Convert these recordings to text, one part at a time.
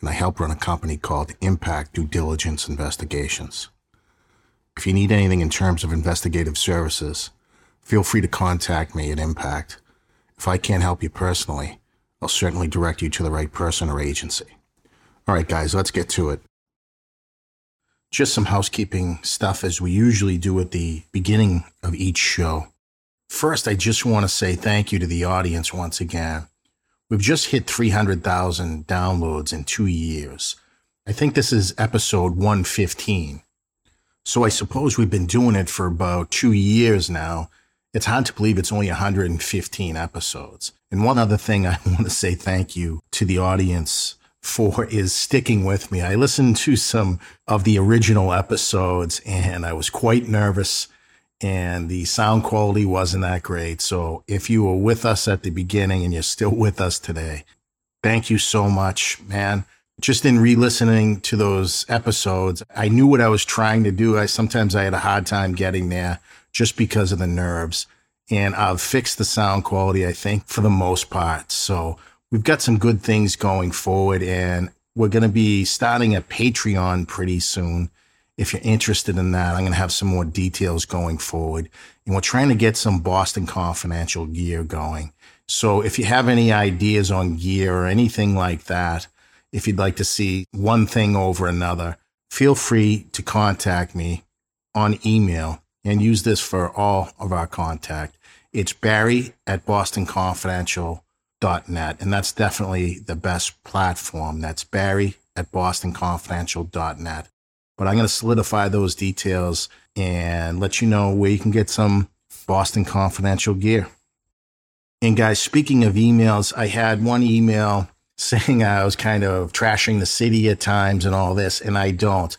and I help run a company called Impact Due Diligence Investigations. If you need anything in terms of investigative services, feel free to contact me at Impact. If I can't help you personally, I'll certainly direct you to the right person or agency. All right, guys, let's get to it. Just some housekeeping stuff as we usually do at the beginning of each show. First, I just want to say thank you to the audience once again. We've just hit 300,000 downloads in two years. I think this is episode 115. So I suppose we've been doing it for about two years now it's hard to believe it's only 115 episodes. And one other thing I want to say thank you to the audience for is sticking with me. I listened to some of the original episodes and I was quite nervous and the sound quality wasn't that great. So if you were with us at the beginning and you're still with us today, thank you so much, man. Just in re-listening to those episodes, I knew what I was trying to do. I sometimes I had a hard time getting there just because of the nerves. And I've fixed the sound quality, I think, for the most part. So we've got some good things going forward. And we're going to be starting a Patreon pretty soon. If you're interested in that, I'm going to have some more details going forward. And we're trying to get some Boston Confidential gear going. So if you have any ideas on gear or anything like that, if you'd like to see one thing over another, feel free to contact me on email and use this for all of our contact. It's Barry at bostonconfidential.net. And that's definitely the best platform. That's Barry at bostonconfidential.net. But I'm going to solidify those details and let you know where you can get some Boston Confidential gear. And guys, speaking of emails, I had one email saying I was kind of trashing the city at times and all this, and I don't.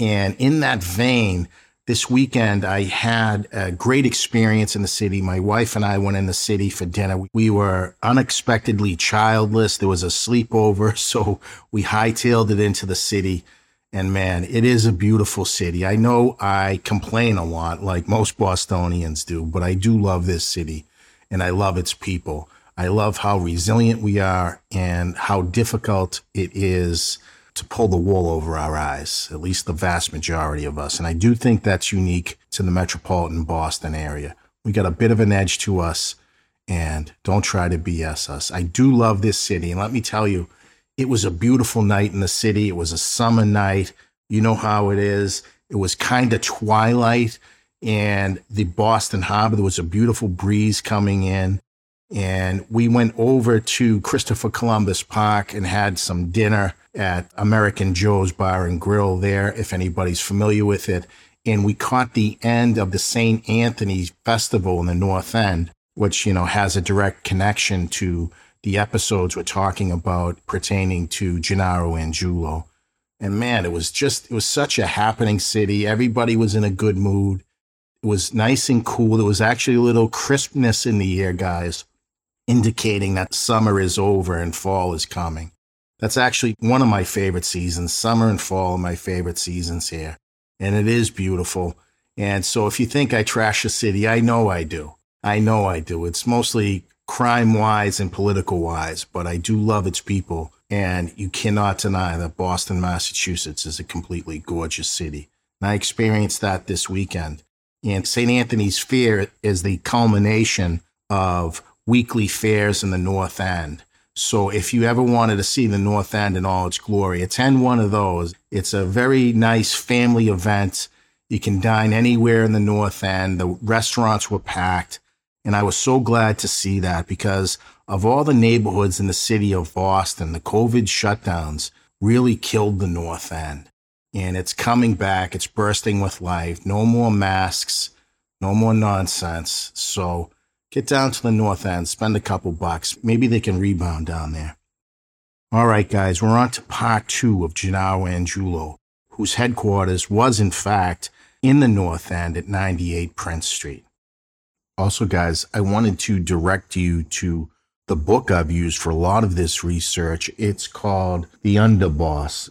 And in that vein, this weekend, I had a great experience in the city. My wife and I went in the city for dinner. We were unexpectedly childless. There was a sleepover, so we hightailed it into the city. And man, it is a beautiful city. I know I complain a lot, like most Bostonians do, but I do love this city and I love its people. I love how resilient we are and how difficult it is to pull the wool over our eyes, at least the vast majority of us. And I do think that's unique to the metropolitan Boston area. We got a bit of an edge to us, and don't try to BS us. I do love this city. And let me tell you, it was a beautiful night in the city. It was a summer night. You know how it is. It was kind of twilight, and the Boston Harbor, there was a beautiful breeze coming in. And we went over to Christopher Columbus Park and had some dinner at American Joe's Bar and Grill there, if anybody's familiar with it. And we caught the end of the St. Anthony's Festival in the North End, which, you know, has a direct connection to the episodes we're talking about pertaining to Gennaro Angiulo. And man, it was just, it was such a happening city. Everybody was in a good mood. It was nice and cool. There was actually a little crispness in the air, guys, indicating that summer is over and fall is coming. That's actually one of my favorite seasons. Summer and fall are my favorite seasons here. And it is beautiful. And so if you think I trash the city, I know I do. I know I do. It's mostly crime wise and political wise, but I do love its people. And you cannot deny that Boston, Massachusetts is a completely gorgeous city. And I experienced that this weekend. And St. Anthony's Fair is the culmination of weekly fairs in the North End. So if you ever wanted to see the North End in all its glory, attend one of those. It's a very nice family event. You can dine anywhere in the North End. The restaurants were packed. And I was so glad to see that because of all the neighborhoods in the city of Boston, the COVID shutdowns really killed the North End. And it's coming back. It's bursting with life. No more masks. No more nonsense. So Get down to the north end, spend a couple bucks. Maybe they can rebound down there. All right, guys, we're on to part two of Gennaro Angiulo, whose headquarters was, in fact, in the North End at 98 Prince Street. Also, guys, I wanted to direct you to the book I've used for a lot of this research. It's called The Underboss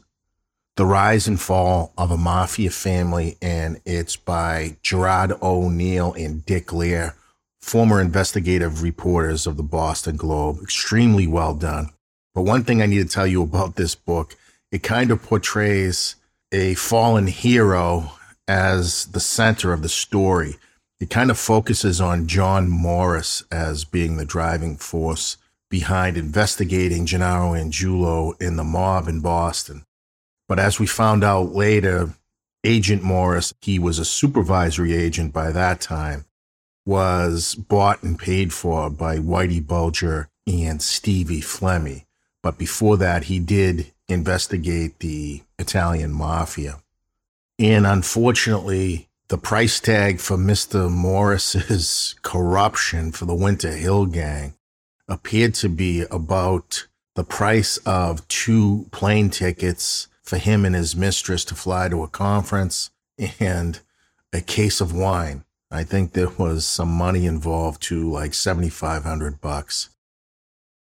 The Rise and Fall of a Mafia Family, and it's by Gerard O'Neill and Dick Lehr, former investigative reporters of the Boston Globe. Extremely well done. But one thing I need to tell you about this book, it kind of portrays a fallen hero as the center of the story. It kind of focuses on John Morris as being the driving force behind investigating Gennaro and Angiulo in the mob in Boston. But as we found out later, Agent Morris, he was a supervisory agent by that time, was bought and paid for by Whitey Bulger and Stevie Flemmi. But before that, he did investigate the Italian mafia. And unfortunately, the price tag for Mr. Morris's corruption for the Winter Hill Gang appeared to be about the price of two plane tickets for him and his mistress to fly to a conference and a case of wine. I think there was some money involved too, like 7,500 bucks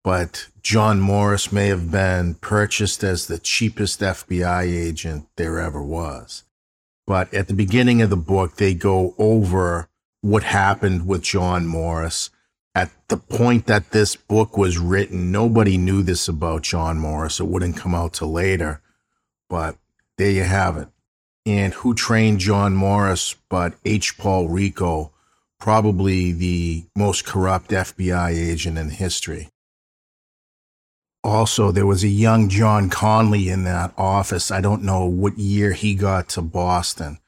but John Morris may have been purchased as the cheapest FBI agent there ever was. But at the beginning of the book, they go over what happened with John Morris. At the point that this book was written, nobody knew this about John Morris. It wouldn't come out till later. But there you have it. And who trained John Morris but H. Paul Rico, probably the most corrupt FBI agent in history also there was a young John Connolly in that office. I don't know what year he got to Boston.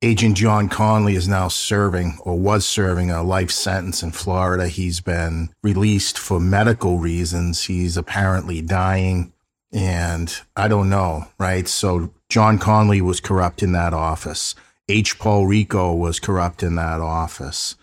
Agent John Connolly is now serving or was serving a life sentence in Florida. He's been released for medical reasons. He's apparently dying and I don't know, right? So John Connolly was corrupt in that office. H. Paul Rico was corrupt in that office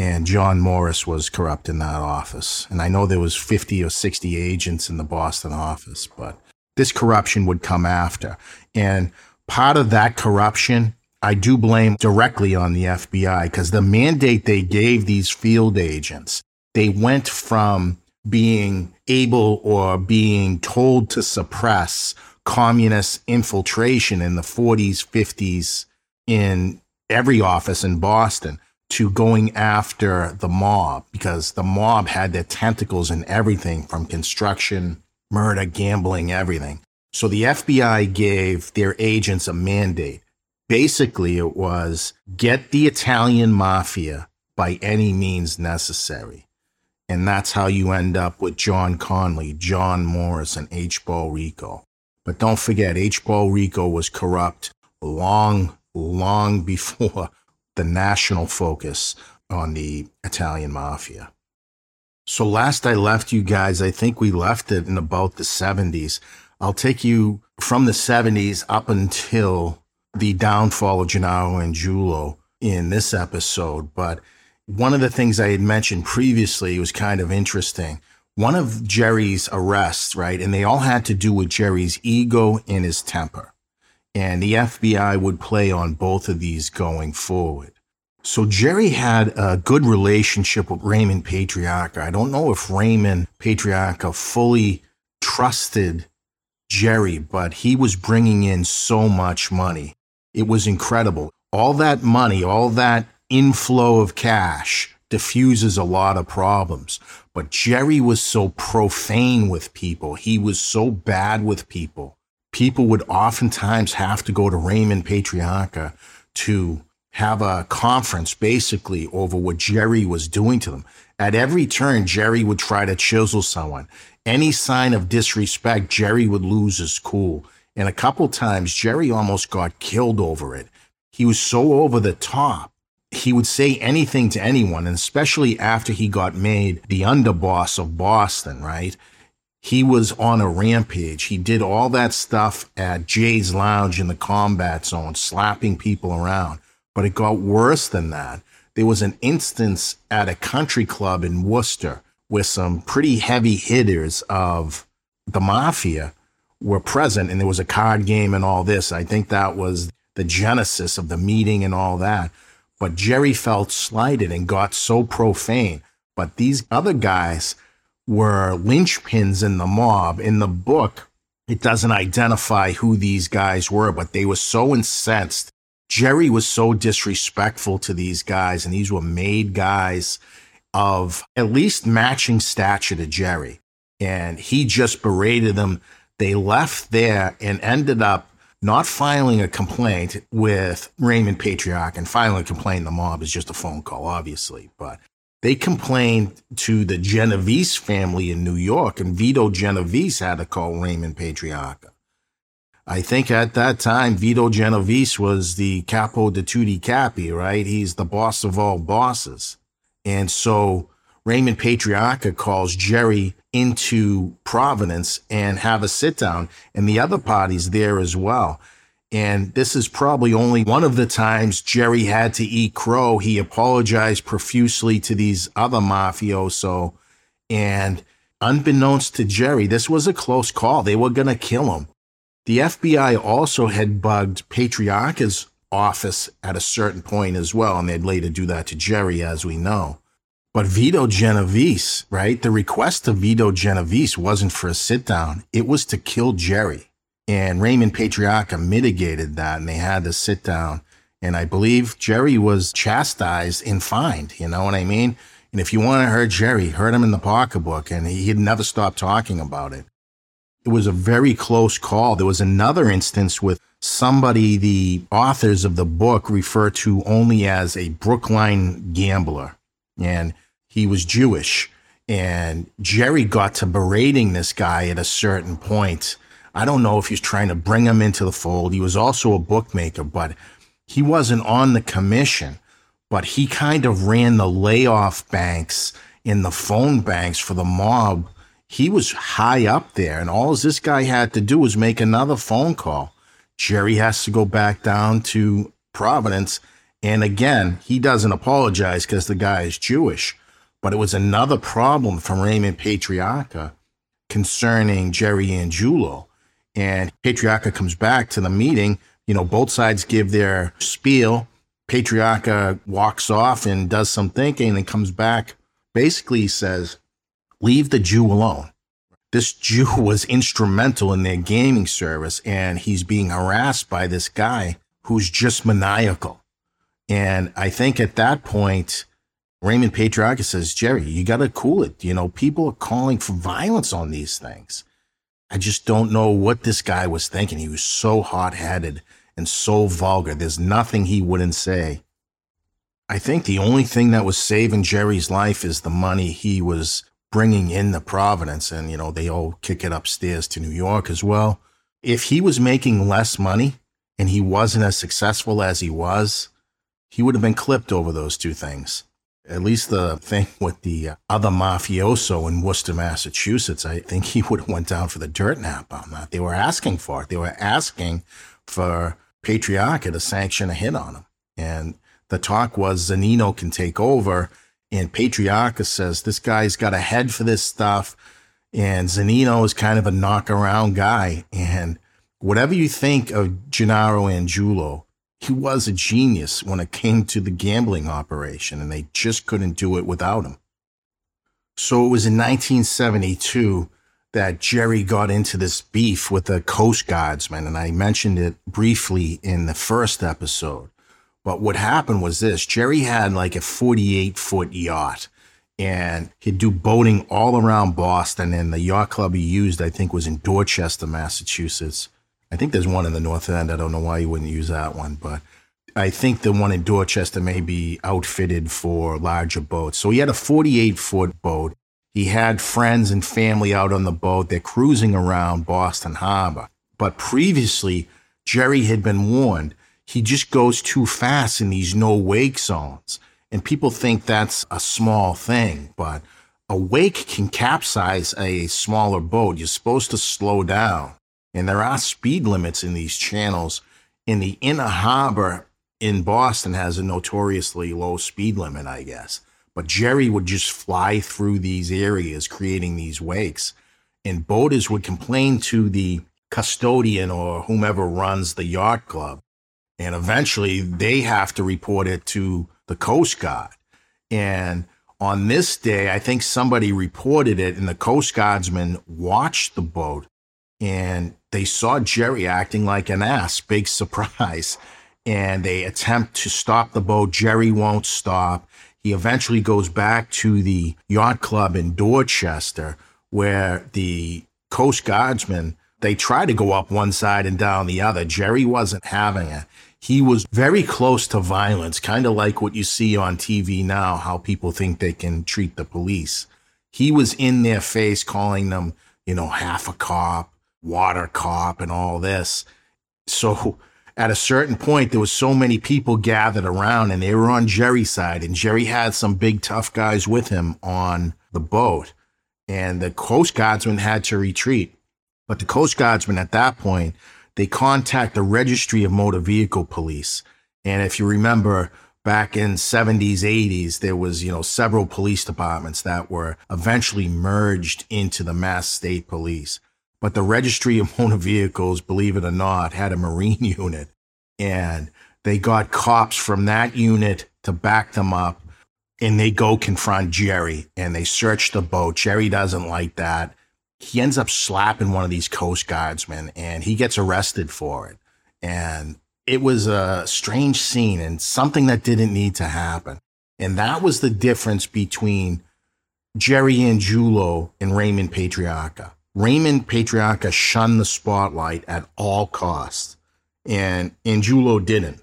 and John Morris was corrupt in that office. And I know there was 50 or 60 agents in the Boston office, but this corruption would come after. And part of that corruption, I do blame directly on the FBI because the mandate they gave these field agents, they went from being able or being told to suppress communist infiltration in the 40s, 50s in every office in Boston to going after the mob because the mob had their tentacles in everything from construction, murder, gambling, everything. So the FBI gave their agents a mandate. Basically, it was get the Italian mafia by any means necessary. And that's how you end up with John Connolly, John Morris, and H. Paul Rico. But don't forget, H. Paul Rico was corrupt long, long before the national focus on the Italian mafia. So, last I left you guys, I think we left it in about the 70s. I'll take you from the 70s up until the downfall of Gennaro Angiulo in this episode. But one of the things I had mentioned previously was kind of interesting. One of Jerry's arrests, right? And they all had to do with Jerry's ego and his temper. And the FBI would play on both of these going forward. So Jerry had a good relationship with Raymond Patriarca. I don't know if Raymond Patriarca fully trusted Jerry, but he was bringing in so much money. It was incredible. All that money, all that inflow of cash diffuses a lot of problems. But Jerry was so profane with people. He was so bad with people people would oftentimes have to go to Raymond Patriarca to have a conference basically over what Jerry was doing to them. At every turn, Jerry would try to chisel someone. Any sign of disrespect, Jerry would lose his cool. And a couple times, Jerry almost got killed over it. He was so over the top. He would say anything to anyone, and especially after he got made the underboss of Boston, right? He was on a rampage. He did all that stuff at Jay's Lounge in the combat zone, slapping people around. But it got worse than that. There was an instance at a country club in Worcester with some pretty heavy hitters of the mafia were present and there was a card game and all this. I think that was the genesis of the meeting and all that. But Jerry felt slighted and got so profane. But these other guys were linchpins in the mob. In the book, it doesn't identify who these guys were, but they were so incensed. Jerry was so disrespectful to these guys, and these were made guys of at least matching stature to Jerry. And he just berated them. They left there and ended up not filing a complaint with Raymond Patriarca and filing a complaint in the mob is just a phone call, obviously. But they complained to the Genovese family in New York, and Vito Genovese had to call Raymond Patriarca. I think at that time, Vito Genovese was the capo de tutti capi, right? He's the boss of all bosses. And so Raymond Patriarca calls Jerry into Providence and have a sit down, and the other parties there as well. And this is probably only one of the times Jerry had to eat crow. He apologized profusely to these other mafioso. And unbeknownst to Jerry, this was a close call. They were going to kill him. The FBI also had bugged Patriarca's office at a certain point as well. And they'd later do that to Jerry, as we know. But Vito Genovese, right? The request of Vito Genovese wasn't for a sit down, it was to kill Jerry. And Raymond Patriarca mitigated that, and they had to sit down. And I believe Jerry was chastised and fined. You know what I mean? And if you want to hurt Jerry, hurt him in the pocketbook, and he'd never stop talking about it. It was a very close call. There was another instance with somebody the authors of the book refer to only as a Brookline gambler and he was Jewish. And Jerry got to berating this guy at a certain point. I don't know if he's trying to bring him into the fold. He was also a bookmaker, but he wasn't on the commission. But he kind of ran the layoff banks in the phone banks for the mob. He was high up there, and all this guy had to do was make another phone call. Jerry has to go back down to Providence and again, he doesn't apologize because the guy is Jewish. But it was another problem from Raymond Patriarca concerning Jerry Angiulo. And Patriarca comes back to the meeting. You know, both sides give their spiel. Patriarca walks off and does some thinking and comes back. Basically, says, Leave the Jew alone. This Jew was instrumental in their gaming service, and he's being harassed by this guy who's just maniacal and I think at that point, Raymond Patriarca says, Jerry, you got to cool it. You know, people are calling for violence on these things. I just don't know what this guy was thinking. He was so hot headed and so vulgar. There's nothing he wouldn't say. I think the only thing that was saving Jerry's life is the money he was bringing in the Providence. And, you know, they all kick it upstairs to New York as well. If he was making less money and he wasn't as successful as he was, he would have been clipped over those two things. At least the thing with the other mafioso in Worcester, Massachusetts, I think he would have went down for the dirt nap on that. They were asking for it. They were asking for Patriarca to sanction a hit on him. And the talk was Zannino can take over. And Patriarca says, this guy's got a head for this stuff. And Zannino is kind of a knock around guy. And whatever you think of Gennaro Angiulo, he was a genius when it came to the gambling operation, and they just couldn't do it without him. So it was in 1972 that Jerry got into this beef with the Coast Guardsmen, and I mentioned it briefly in the first episode. But what happened was this Jerry had like a 48 foot yacht, and he'd do boating all around Boston. And the yacht club he used, I think, was in Dorchester, Massachusetts. I think there's one in the North End. I don't know why you wouldn't use that one, but I think the one in Dorchester may be outfitted for larger boats. So he had a 48 foot boat. He had friends and family out on the boat. They're cruising around Boston Harbor. But previously, Jerry had been warned he just goes too fast in these no wake zones. And people think that's a small thing, but a wake can capsize a smaller boat. You're supposed to slow down. And there are speed limits in these channels. In the inner harbor in Boston has a notoriously low speed limit, I guess. But Jerry would just fly through these areas, creating these wakes. and boaters would complain to the custodian or whomever runs the yacht club. And eventually they have to report it to the Coast Guard. And on this day, I think somebody reported it, and the Coast Guardsmen watched the boat and they saw Jerry acting like an ass. Big surprise. And they attempt to stop the boat. Jerry won't stop. He eventually goes back to the yacht club in Dorchester, where the Coast Guardsmen they try to go up one side and down the other. Jerry wasn't having it. He was very close to violence, kind of like what you see on TV now, how people think they can treat the police. He was in their face calling them, you know, half a cop, water cop, and all this. So at a certain point, there was so many people gathered around and they were on Jerry's side, and Jerry had some big tough guys with him on the boat. And the Coast Guardsmen had to retreat. But the Coast Guardsmen at that point, they contact the Registry of Motor Vehicle Police. And if you remember back in 70s, 80s, there was, you know, several police departments that were eventually merged into the Mass State Police. But the Registry of Motor Vehicles, believe it or not, had a Marine unit. And they got cops from that unit to back them up. And they go confront Jerry and they search the boat. Jerry doesn't like that he ends up slapping one of these Coast Guardsmen and he gets arrested for it. And it was a strange scene and something that didn't need to happen. And that was the difference between Jerry Angiulo and Raymond Patriarca. Raymond Patriarca shunned the spotlight at all costs, and Angiulo didn't.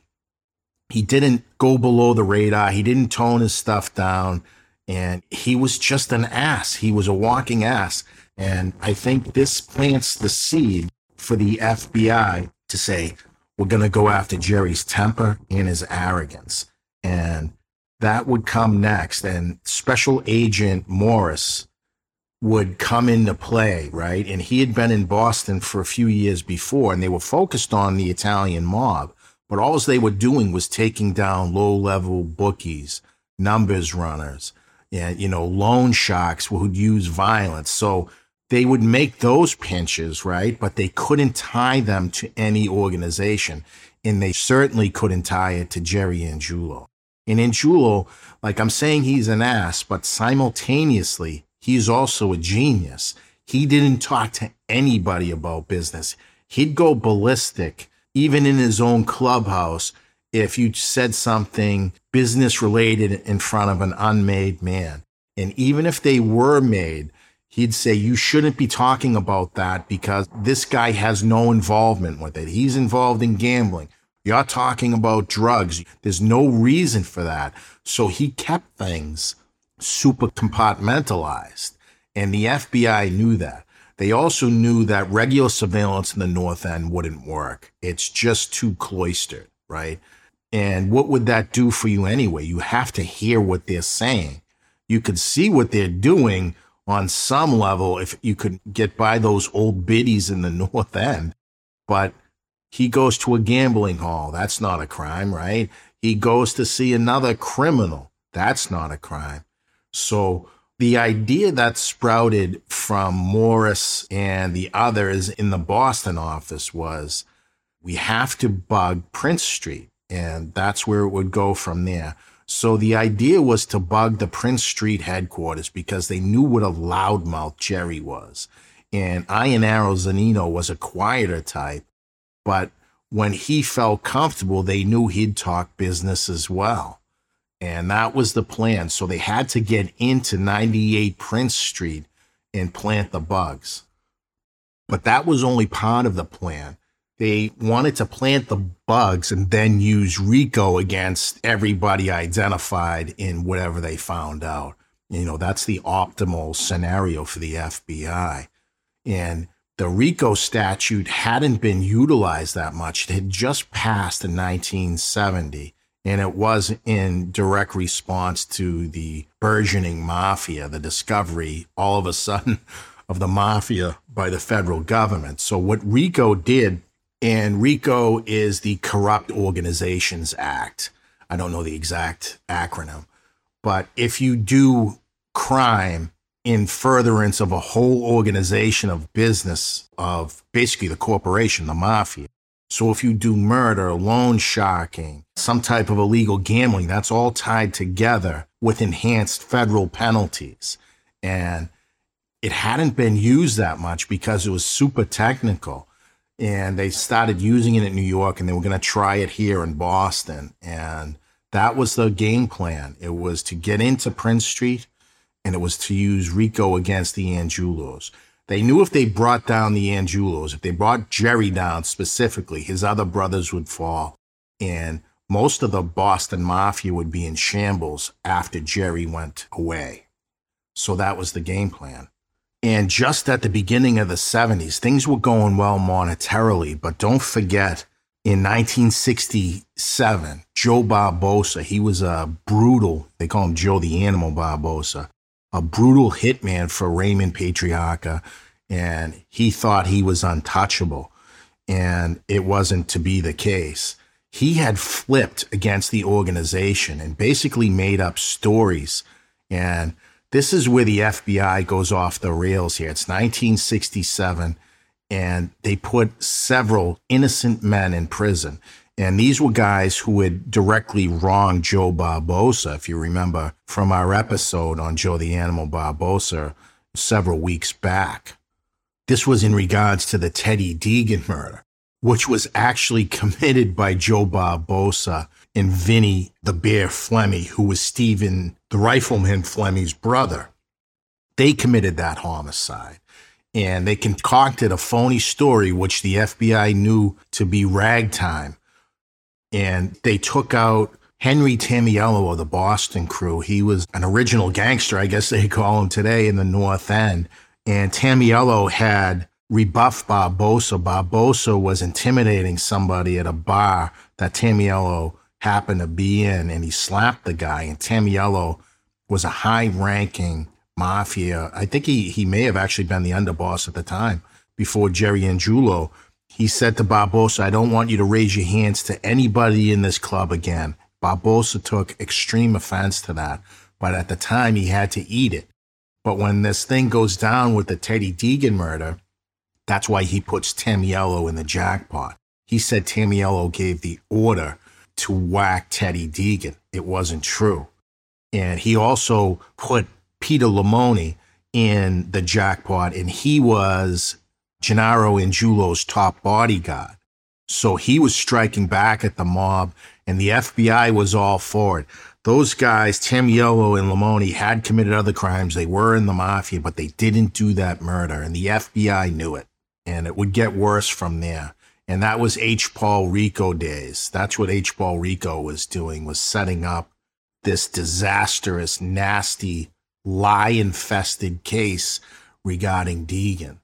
He didn't go below the radar. He didn't tone his stuff down, and he was just an ass. He was a walking ass. And I think this plants the seed for the FBI to say, we're going to go after Jerry's temper and his arrogance. And that would come next. And Special Agent Morris would come into play, right? And he had been in Boston for a few years before, and they were focused on the Italian mob. But all they were doing was taking down low level bookies, numbers runners, and, you know, loan sharks who'd use violence. So they would make those pinches, right? But they couldn't tie them to any organization. And they certainly couldn't tie it to Jerry Angiulo. And Angiulo, like I'm saying, he's an ass, but simultaneously, he's also a genius. He didn't talk to anybody about business. He'd go ballistic, even in his own clubhouse, if you said something business related in front of an unmade man. And even if they were made, he'd say, You shouldn't be talking about that because this guy has no involvement with it. He's involved in gambling. You're talking about drugs. There's no reason for that. So he kept things super compartmentalized. And the FBI knew that. They also knew that regular surveillance in the North End wouldn't work. It's just too cloistered, right? And what would that do for you anyway? You have to hear what they're saying. You could see what they're doing on some level if you could get by those old biddies in the North End. But he goes to a gambling hall. That's not a crime, right? He goes to see another criminal. That's not a crime. So the idea that sprouted from Morris and the others in the Boston office was we have to bug Prince Street. And that's where it would go from there. So the idea was to bug the Prince Street headquarters because they knew what a loudmouth Jerry was. And Iannaro Zannino was a quieter type, but when he felt comfortable, they knew he'd talk business as well. And that was the plan. So they had to get into 98 Prince Street and plant the bugs. But that was only part of the plan they wanted to plant the bugs and then use RICO against everybody identified in whatever they found out. You know, that's the optimal scenario for the FBI. And the RICO statute hadn't been utilized that much. It had just passed in 1970, and it was in direct response to the burgeoning mafia, the discovery all of a sudden of the mafia by the federal government. So, what RICO did and RICO is the Corrupt Organizations Act. I don't know the exact acronym, but if you do crime in furtherance of a whole organization of business of basically the corporation, the mafia. So if you do murder, loan sharking, some type of illegal gambling, that's all tied together with enhanced federal penalties. And it hadn't been used that much because it was super technical. And they started using it in New York and they were going to try it here in Boston. And that was the game plan. It was to get into Prince Street and it was to use RICO against the Angiulos. They knew if they brought down the Angiulos, if they brought Jerry down specifically, his other brothers would fall. And most of the Boston Mafia would be in shambles after Jerry went away. So that was the game plan. And just at the beginning of the 70s, things were going well monetarily, but don't forget in 1967, Joe Barboza, he was a brutal, they call him Joe the Animal Barboza, a brutal hitman for Raymond Patriarca. And he thought he was untouchable. And it wasn't to be the case. He had flipped against the organization and basically made up stories. And this is where the FBI goes off the rails here. It's 1967 and they put several innocent men in prison. And these were guys who had directly wronged Joe Barboza, if you remember from our episode on Joe the Animal Barboza several weeks back. This was in regards to the Teddy Deegan murder, which was actually committed by Joe Barboza and Vinny the Bear Flemmi, who was Stephen the Rifleman Flemmi's brother. They committed that homicide and they concocted a phony story, which the FBI knew to be ragtime. And they took out Henry Tameleo of the Boston crew. He was an original gangster, I guess they call him today in the North End. And Tameleo had rebuffed Barboza. Barboza was intimidating somebody at a bar that Tameleo happened to be in, and he slapped the guy. And Tameleo was a high ranking mafia. I think he he may have actually been the underboss at the time before Jerry Angiulo. He said to Barboza, I don't want you to raise your hands to anybody in this club again. Barboza took extreme offense to that, but at the time he had to eat it. But when this thing goes down with the Teddy Deegan murder, that's why he puts Tameleo in the jackpot. He said Tameleo gave the order to whack Teddy Deegan. It wasn't true. And he also put Peter Limone in the jackpot, and he was Gennaro Angiulo's top bodyguard. So he was striking back at the mob, and the FBI was all for it. Those guys, Tim Tameleo and Limone, had committed other crimes. They were in the mafia, but they didn't do that murder, and the FBI knew it. And it would get worse from there. And that was H. Paul Rico days. That's what H. Paul Rico was doing, was setting up this disastrous, nasty lie infested case regarding Deegan.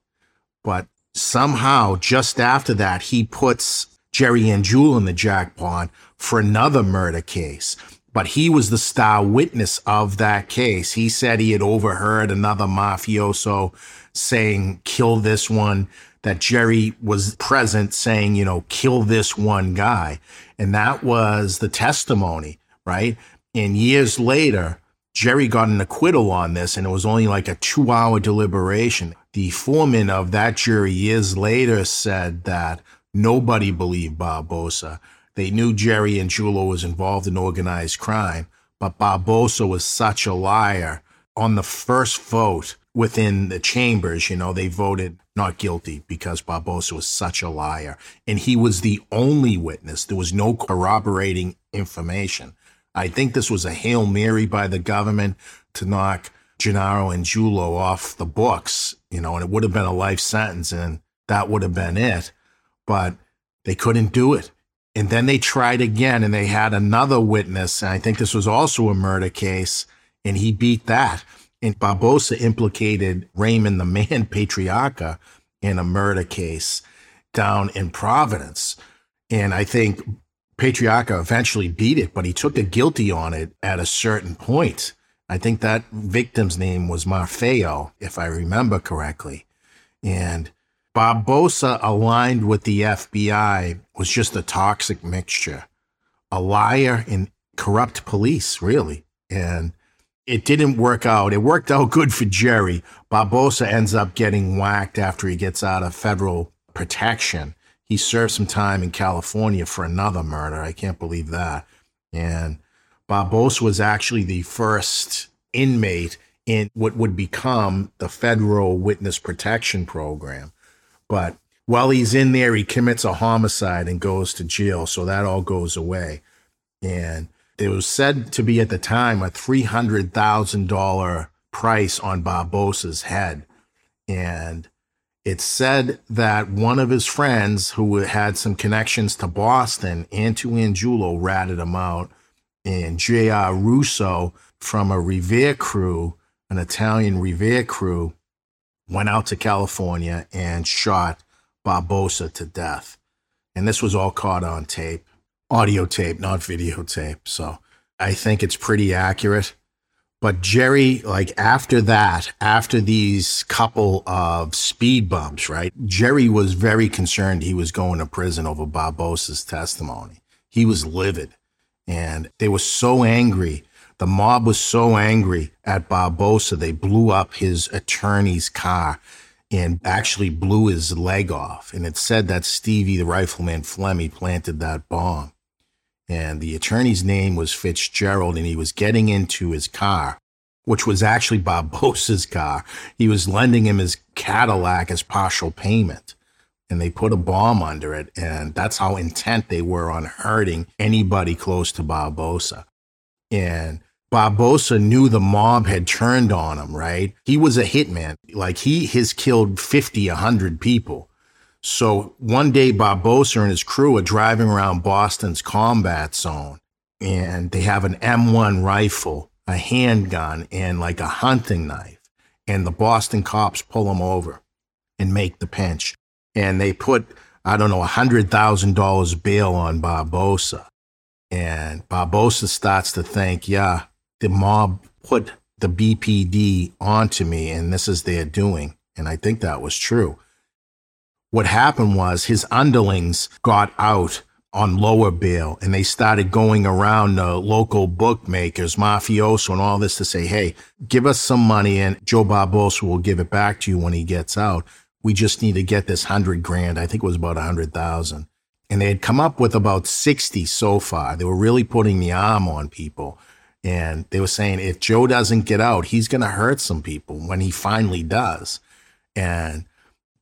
But somehow, just after that, he puts Jerry Angiulo in the jackpot for another murder case. But he was the star witness of that case. He said he had overheard another mafioso saying, kill this one, that Jerry was present saying, you know, kill this one guy. And that was the testimony, right? And years later, Jerry got an acquittal on this, and it was only like a two hour deliberation. The foreman of that jury years later said that nobody believed Barboza. They knew Jerry Angiulo was involved in organized crime, but Barboza was such a liar. On the first vote within the chambers, you know, they voted not guilty because Barboza was such a liar. And he was the only witness. There was no corroborating information. I think this was a Hail Mary by the government to knock Gennaro Angiulo off the books, you know, and it would have been a life sentence and that would have been it. But they couldn't do it. And then they tried again and they had another witness. And I think this was also a murder case and he beat that. And Barboza implicated Raymond the Man Patriarca in a murder case down in Providence. And I think Patriarca eventually beat it, but he took a guilty on it at a certain point. I think that victim's name was Marfeo, if I remember correctly. And Barboza aligned with the FBI was just a toxic mixture, a liar and corrupt police, really. And it didn't work out. It worked out good for Jerry. Barboza ends up getting whacked after he gets out of federal protection. He served some time in California for another murder. I can't believe that. And Barboza was actually the first inmate in what would become the federal witness protection program. But while he's in there, he commits a homicide and goes to jail. So that all goes away. And it was said to be at the time a $300,000 price on Barboza's head. And it's said that one of his friends who had some connections to Boston and to ratted him out. And J.R. Russo from a Revere crew, an Italian Revere crew, went out to California and shot Barboza to death. And this was all caught on tape, audio tape, not videotape. So I think it's pretty accurate. But Jerry, like after that, after these couple of speed bumps, right? Jerry was very concerned he was going to prison over Barboza's testimony. He was livid. And they were so angry. The mob was so angry at Barboza, they blew up his attorney's car and actually blew his leg off. And it said that Stevie, the rifleman Flemmi, planted that bomb. And the attorney's name was Fitzgerald, and he was getting into his car, which was actually Barboza's car. He was lending him his Cadillac as partial payment. And they put a bomb under it. And that's how intent they were on hurting anybody close to Barboza. And Barboza knew the mob had turned on him, right? He was a hitman. Like he has killed 50, 100 people. So one day Barboza and his crew are driving around Boston's combat zone and they have an M1 rifle, a handgun, and like a hunting knife. And the Boston cops pull them over and make the pinch. And they put, I don't know, a $100,000 bail on Barboza. And Barboza starts to think, yeah, the mob put the BPD onto me, and this is their doing. And I think that was true. What happened was his underlings got out on lower bail and they started going around the local bookmakers, mafioso, and all this to say, hey, give us some money and Joe Barboza will give it back to you when he gets out. We just need to get this hundred grand. I think it was about a hundred thousand. And they had come up with about 60 so far. They were really putting the arm on people. And they were saying if Joe doesn't get out, he's going to hurt some people when he finally does. And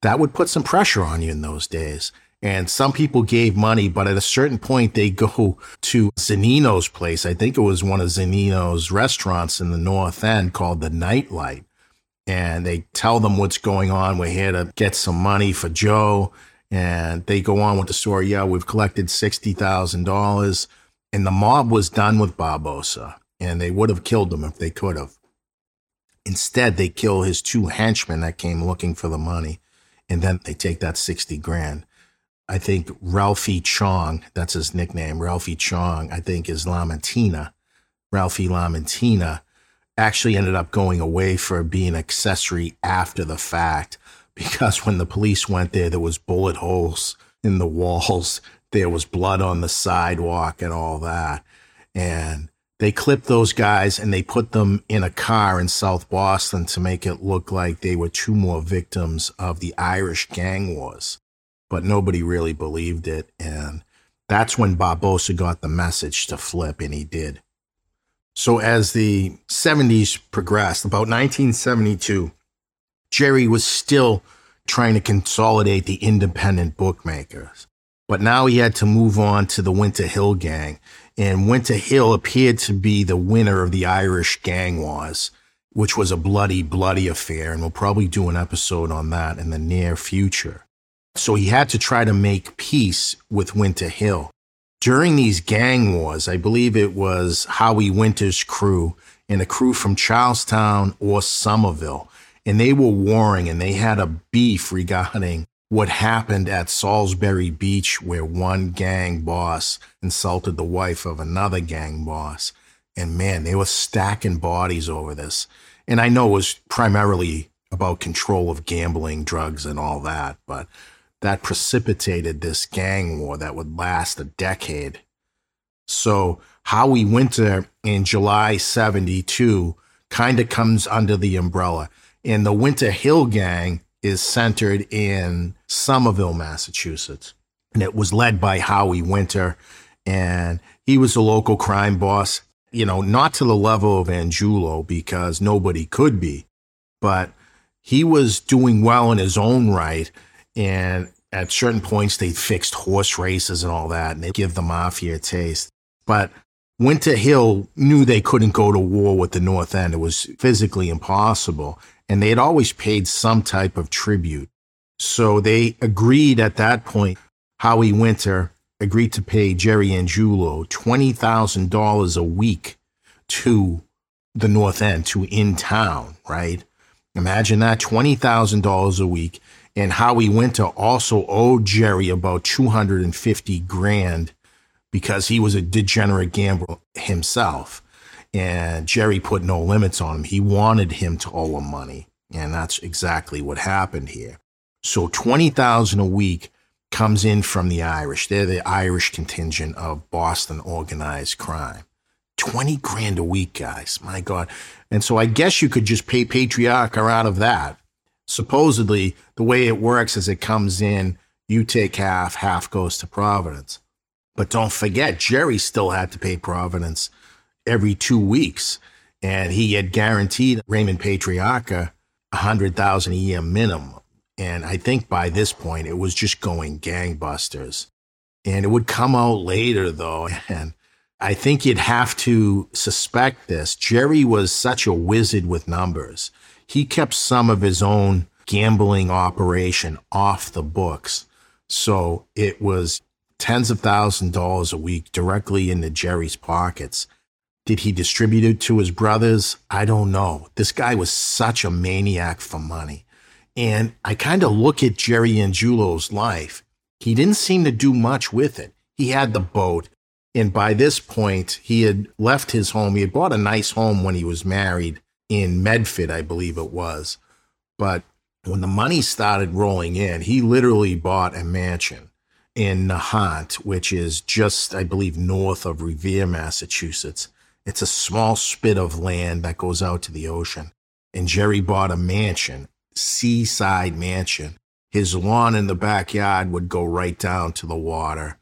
that would put some pressure on you in those days. And some people gave money, but at a certain point, they go to Zannino's place. I think it was one of Zannino's restaurants in the North End called the Nightlight. And they tell them what's going on. We're here to get some money for Joe. And they go on with the story. Yeah, we've collected $60,000. And the mob was done with Barboza and they would have killed him if they could have. Instead, they kill his two henchmen that came looking for the money, and then they take that 60 grand. I think Ralphie Chong, that's his nickname, Ralphie Chong, I think is Lamantina. Ralphie Lamantina actually ended up going away for being accessory after the fact because when the police went there, there was bullet holes in the walls, there was blood on the sidewalk and all that. And they clipped those guys and they put them in a car in South Boston to make it look like they were two more victims of the Irish gang wars. But nobody really believed it. And that's when Barboza got the message to flip, and he did. So as the 70s progressed, about 1972, Jerry was still trying to consolidate the independent bookmakers. But now he had to move on to the Winter Hill Gang and Winter Hill appeared to be the winner of the Irish gang wars, which was a bloody, bloody affair. And we'll probably do an episode on that in the near future. So he had to try to make peace with Winter Hill. During these gang wars, I believe it was Howie Winter's crew and a crew from Charlestown or Somerville, and they were warring and they had a beef regarding what happened at Salisbury Beach, where one gang boss insulted the wife of another gang boss. And man, they were stacking bodies over this. And I know it was primarily about control of gambling, drugs, and all that, but that precipitated this gang war that would last a decade. So Howie Winter in July 72 kind of comes under the umbrella. And the Winter Hill Gang is centered in Somerville, Massachusetts. And it was led by Howie Winter. And he was a local crime boss, you know, not to the level of Angiulo because nobody could be, but he was doing well in his own right. And at certain points, they fixed horse races and all that, and they give the mafia a taste. But Winter Hill knew they couldn't go to war with the North End. It was physically impossible. And they had always paid some type of tribute. So they agreed at that point, Howie Winter agreed to pay Jerry Angiulo $20,000 a week to the North End, to in town, right? Imagine that $20,000 a week. And Howie Winter also owed Jerry about 250 grand because he was a degenerate gambler himself. And Jerry put no limits on him. He wanted him to owe him money. And that's exactly what happened here. So 20,000 a week comes in from the Irish. They're the Irish contingent of Boston organized crime. 20 grand a week, guys. My God. And so I guess you could just pay Patriarca out of that. Supposedly, the way it works is it comes in, you take half, half goes to Providence. But don't forget, Jerry still had to pay Providence every two weeks. And he had guaranteed Raymond Patriarca a hundred thousand a year minimum. And I think by this point it was just going gangbusters. And it would come out later though. And I think you'd have to suspect this. Jerry was such a wizard with numbers. He kept some of his own gambling operation off the books. So it was tens of thousands of dollars a week directly into Jerry's pockets. Did he distribute it to his brothers? I don't know. This guy was such a maniac for money. And I kind of look at Jerry Angiulo's life. He didn't seem to do much with it. He had the boat. And by this point, he had left his home. He had bought a nice home when he was married in Medford, I believe it was. But when the money started rolling in, he literally bought a mansion in Nahant, which is just, I believe, north of Revere, Massachusetts. It's a small spit of land that goes out to the ocean. And Jerry bought a mansion, seaside mansion. His lawn in the backyard would go right down to the water.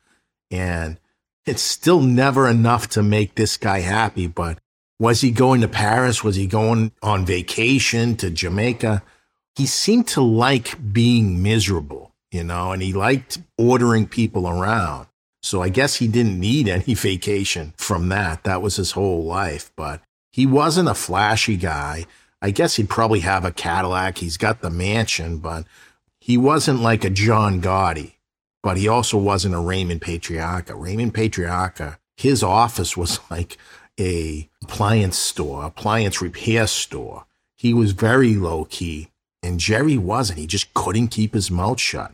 And it's still never enough to make this guy happy. But was he going to Paris? Was he going on vacation to Jamaica? He seemed to like being miserable, you know, and he liked ordering people around. So I guess he didn't need any vacation from that. That was his whole life. But he wasn't a flashy guy. I guess he'd probably have a Cadillac. He's got the mansion, but he wasn't like a John Gotti. But he also wasn't a Raymond Patriarca. Raymond Patriarca, his office was like a appliance store, appliance repair store. He was very low key. And Jerry wasn't. He just couldn't keep his mouth shut.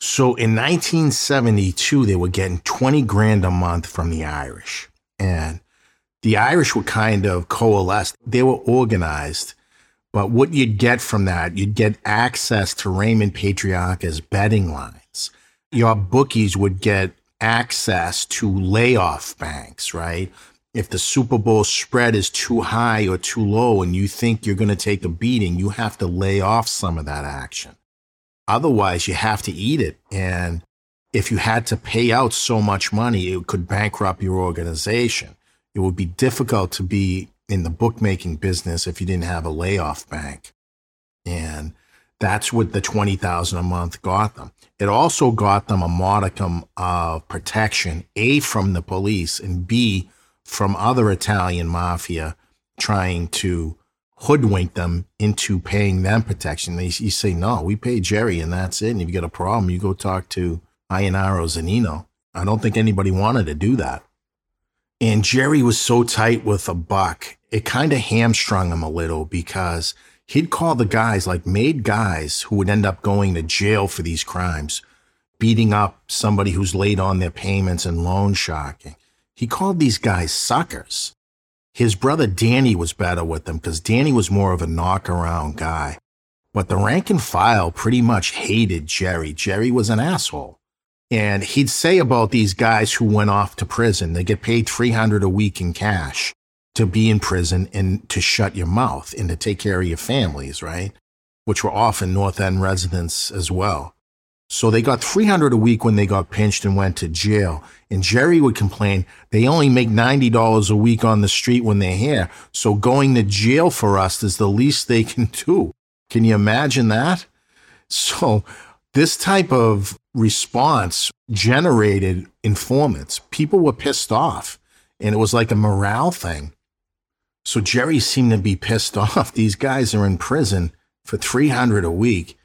So in 1972, they were getting 20 grand a month from the Irish. And the Irish were kind of coalesced. They were organized. But what you'd get from that, you'd get access to Raymond Patriarca's betting lines. Your bookies would get access to layoff banks, right? If the Super Bowl spread is too high or too low and you think you're going to take a beating, you have to lay off some of that action. Otherwise, you have to eat it. And if you had to pay out so much money, it could bankrupt your organization. It would be difficult to be in the bookmaking business if you didn't have a layoff bank. And that's what the 20,000 a month got them. It also got them a modicum of protection, A, from the police and B, from other Italian mafia trying to hoodwink them into paying them protection. They, you say, no, we pay Jerry and that's it. And if you got a problem, you go talk to Iannaro Zannino. I don't think anybody wanted to do that. And Jerry was so tight with a buck, it kind of hamstrung him a little because he'd call the guys, like made guys who would end up going to jail for these crimes, beating up somebody who's late on their payments and loan sharking. He called these guys suckers. His brother Danny was better with them because Danny was more of a knock around guy. But the rank and file pretty much hated Jerry. Jerry was an asshole. And he'd say about these guys who went off to prison, they get paid 300 a week in cash to be in prison and to shut your mouth and to take care of your families, right? Which were often North End residents as well. So they got 300 a week when they got pinched and went to jail. And Jerry would complain they only make $90 a week on the street when they're here. So going to jail for us is the least they can do. Can you imagine that? So this type of response generated informants. People were pissed off and it was like a morale thing. So Jerry seemed to be pissed off. These guys are in prison for 300 a week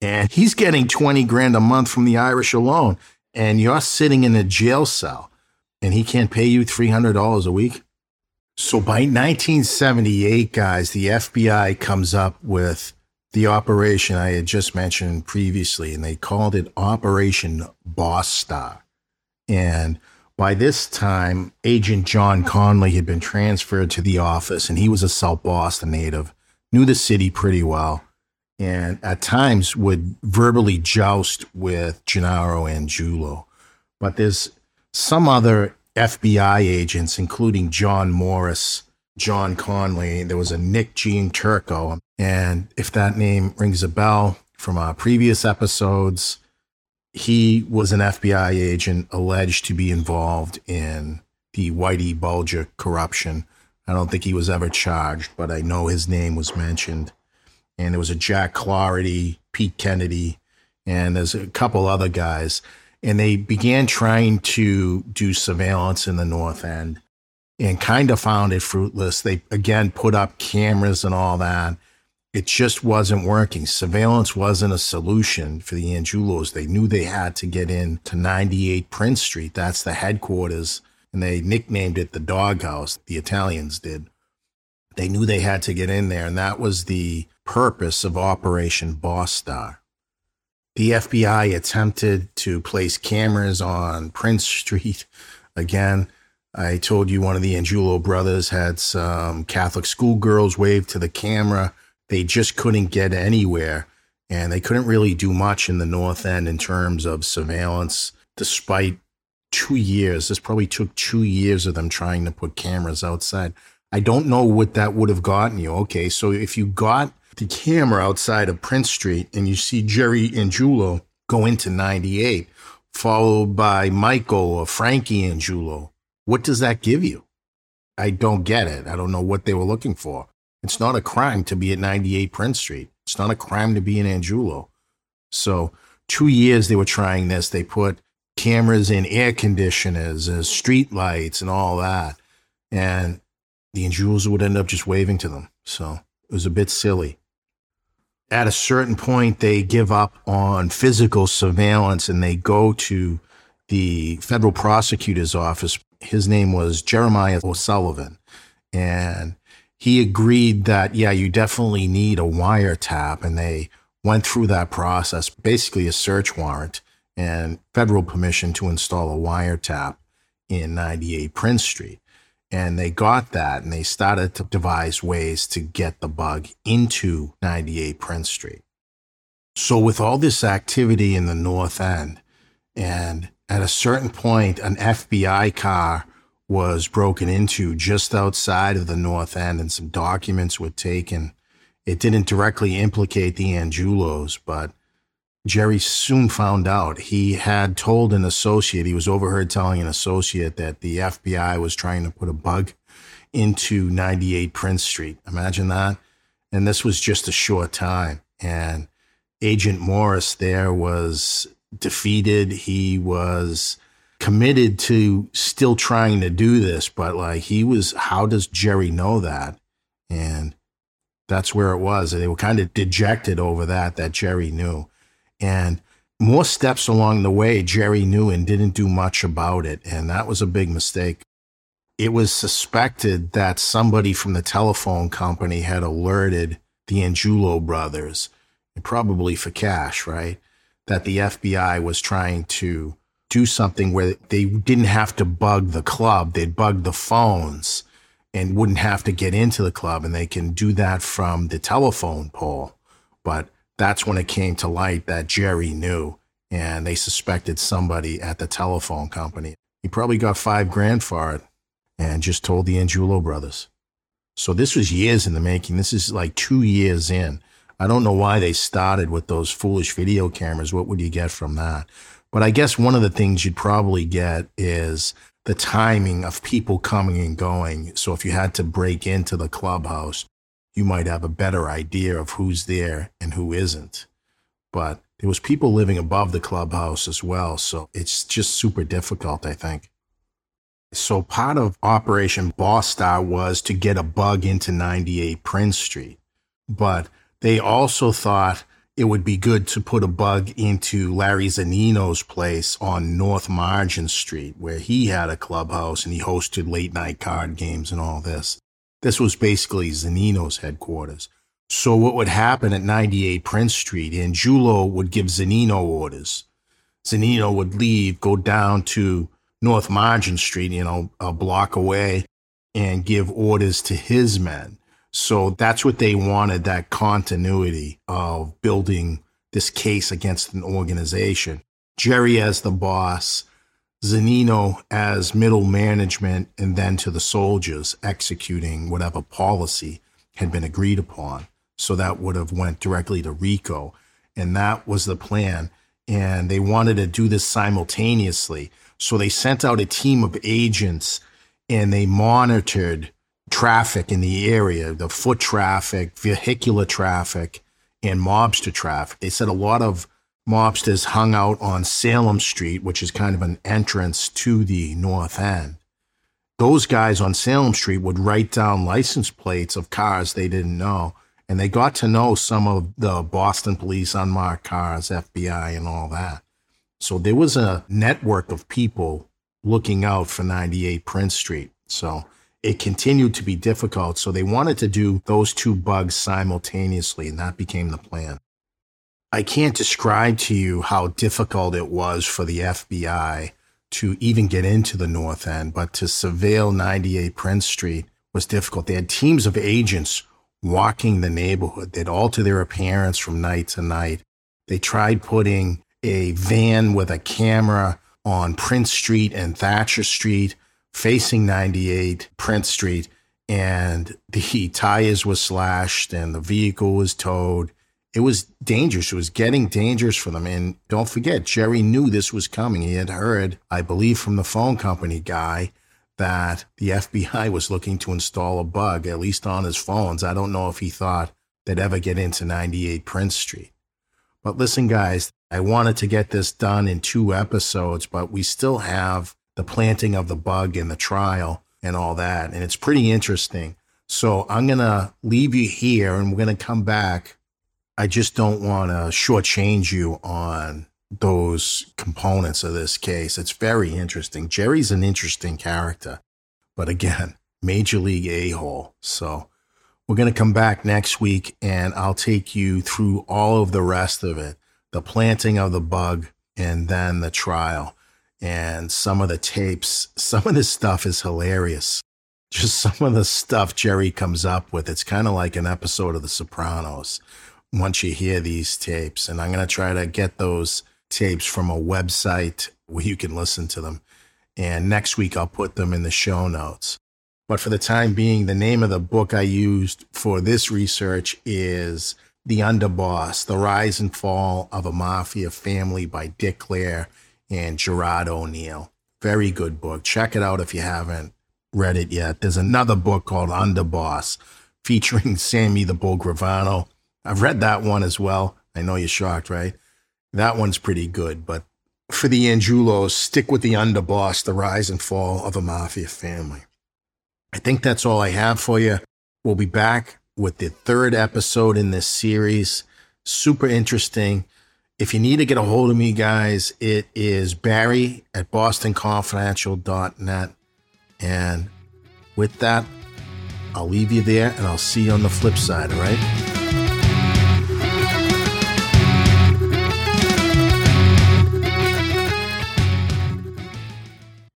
and he's getting 20 grand a month from the Irish alone. And you're sitting in a jail cell and he can't pay you $300 a week. So by 1978, guys, the FBI comes up with the operation I had just mentioned previously, and they called it Operation Bostar. And by this time, Agent John Connolly had been transferred to the office, and he was a South Boston native, knew the city pretty well and at times would verbally joust with Gennaro Angiulo. But there's some other FBI agents, including John Morris, John Connolly. There was a Nick Gianturco. And if that name rings a bell from our previous episodes, he was an FBI agent alleged to be involved in the Whitey Bulger corruption. I don't think he was ever charged, but I know his name was mentioned and there was a Jack Cloherty, Pete Kennedy, and there's a couple other guys. And they began trying to do surveillance in the North End and kind of found it fruitless. They again put up cameras and all that. It just wasn't working. Surveillance wasn't a solution for the Angiulos. They knew they had to get in to 98 Prince Street. That's the headquarters. And they nicknamed it the doghouse. The Italians did. They knew they had to get in there. And that was the purpose of Operation Bostar. The FBI attempted to place cameras on Prince Street. Again, I told you one of the Angiulo brothers had some Catholic schoolgirls wave to the camera. They just couldn't get anywhere, and they couldn't really do much in the North End in terms of surveillance, despite two years. This probably took two years of them trying to put cameras outside. I don't know what that would have gotten you. Okay, so if you got the camera outside of Prince Street and you see Jerry Angiulo go into 98, followed by Michael or Frankie Angiulo, what does that give you? I don't get it. I don't know what they were looking for. It's not a crime to be at 98 Prince Street. It's not a crime to be in Angiulo. So, two years they were trying this. They put cameras in air conditioners and street lights and all that. And the Angiulos would end up just waving to them. So, it was a bit silly at a certain point, they give up on physical surveillance and they go to the federal prosecutor's office. His name was Jeremiah O'Sullivan. And he agreed that, yeah, you definitely need a wiretap. And they went through that process, basically a search warrant and federal permission to install a wiretap in 98 Prince Street. And they got that and they started to devise ways to get the bug into 98 Prince Street. So, with all this activity in the North End, and at a certain point, an FBI car was broken into just outside of the North End and some documents were taken. It didn't directly implicate the Angiulos, but Jerry soon found out. He had told an associate, he was overheard telling an associate that the FBI was trying to put a bug into 98 Prince Street. Imagine that. And this was just a short time. And Agent Morris there was defeated. He was committed to still trying to do this, but like he was, how does Jerry know that? And that's where it was. And They were kind of dejected over that, that Jerry knew. And more steps along the way, Jerry knew and didn't do much about it. And that was a big mistake. It was suspected that somebody from the telephone company had alerted the Angiulo brothers, probably for cash, right? That the FBI was trying to do something where they didn't have to bug the club, they'd bug the phones and wouldn't have to get into the club. And they can do that from the telephone pole. But that's when it came to light that Jerry knew and they suspected somebody at the telephone company. He probably got five grand for it and just told the Angiulo brothers. So this was years in the making. This is like two years in. I don't know why they started with those foolish video cameras. What would you get from that? But I guess one of the things you'd probably get is the timing of people coming and going. So if you had to break into the clubhouse, you might have a better idea of who's there and who isn't. But there was people living above the clubhouse as well, so it's just super difficult, I think. So part of Operation Boss was to get a bug into 98 Prince Street. But they also thought it would be good to put a bug into Larry Zannino's place on North Margin Street, where he had a clubhouse and he hosted late night card games and all this. This was basically Zannino's headquarters. So what would happen at 98 Prince Street, Angiulo would give Zannino orders. Zannino would leave, go down to North Margin Street, you know, a block away, and give orders to his men. So that's what they wanted that continuity of building this case against an organization. Jerry as the boss, Zannino as middle management, and then to the soldiers executing whatever policy had been agreed upon. So that would have went directly to RICO. And that was the plan. And they wanted to do this simultaneously. So they sent out a team of agents and they monitored traffic in the area, the foot traffic, vehicular traffic, and mobster traffic. They said a lot of mobsters hung out on Salem Street, which is kind of an entrance to the North End. Those guys on Salem Street would write down license plates of cars they didn't know. And they got to know some of the Boston police unmarked cars, FBI, and all that. So there was a network of people looking out for 98 Prince Street. So it continued to be difficult. So they wanted to do those two bugs simultaneously, and that became the plan. I can't describe to you how difficult it was for the FBI to even get into the North End, but to surveil 98 Prince Street was difficult. They had teams of agents walking the neighborhood. They'd alter their appearance from night to night. They tried putting a van with a camera on Prince Street and Thatcher Street facing 98 Prince Street, and the tires were slashed and the vehicle was towed. It was dangerous. It was getting dangerous for them. And don't forget, Jerry knew this was coming. He had heard, I believe, from the phone company guy that the FBI was looking to install a bug, at least on his phones. I don't know if he thought they'd ever get into 98 Prince Street. But listen, guys, I wanted to get this done in two episodes, but we still have the planting of the bug and the trial and all that. And it's pretty interesting. So I'm going to leave you here and we're going to come back. I just don't want to shortchange you on those components of this case. It's very interesting. Jerry's an interesting character, but again, major league a hole. So we're going to come back next week and I'll take you through all of the rest of it the planting of the bug and then the trial and some of the tapes. Some of this stuff is hilarious. Just some of the stuff Jerry comes up with. It's kind of like an episode of The Sopranos once you hear these tapes. And I'm going to try to get those tapes from a website where you can listen to them. And next week, I'll put them in the show notes. But for the time being, the name of the book I used for this research is The Underboss The Rise and Fall of a Mafia Family by Dick Lehr and Gerard O'Neill. Very good book. Check it out if you haven't read it yet. There's another book called Underboss featuring Sammy the Bull Gravano. I've read that one as well. I know you're shocked, right? That one's pretty good, but for the Angiulos, stick with the underboss, the rise and fall of a mafia family. I think that's all I have for you. We'll be back with the third episode in this series. Super interesting. If you need to get a hold of me, guys, it is Barry at bostonconfidential.net. And with that, I'll leave you there and I'll see you on the flip side, all right?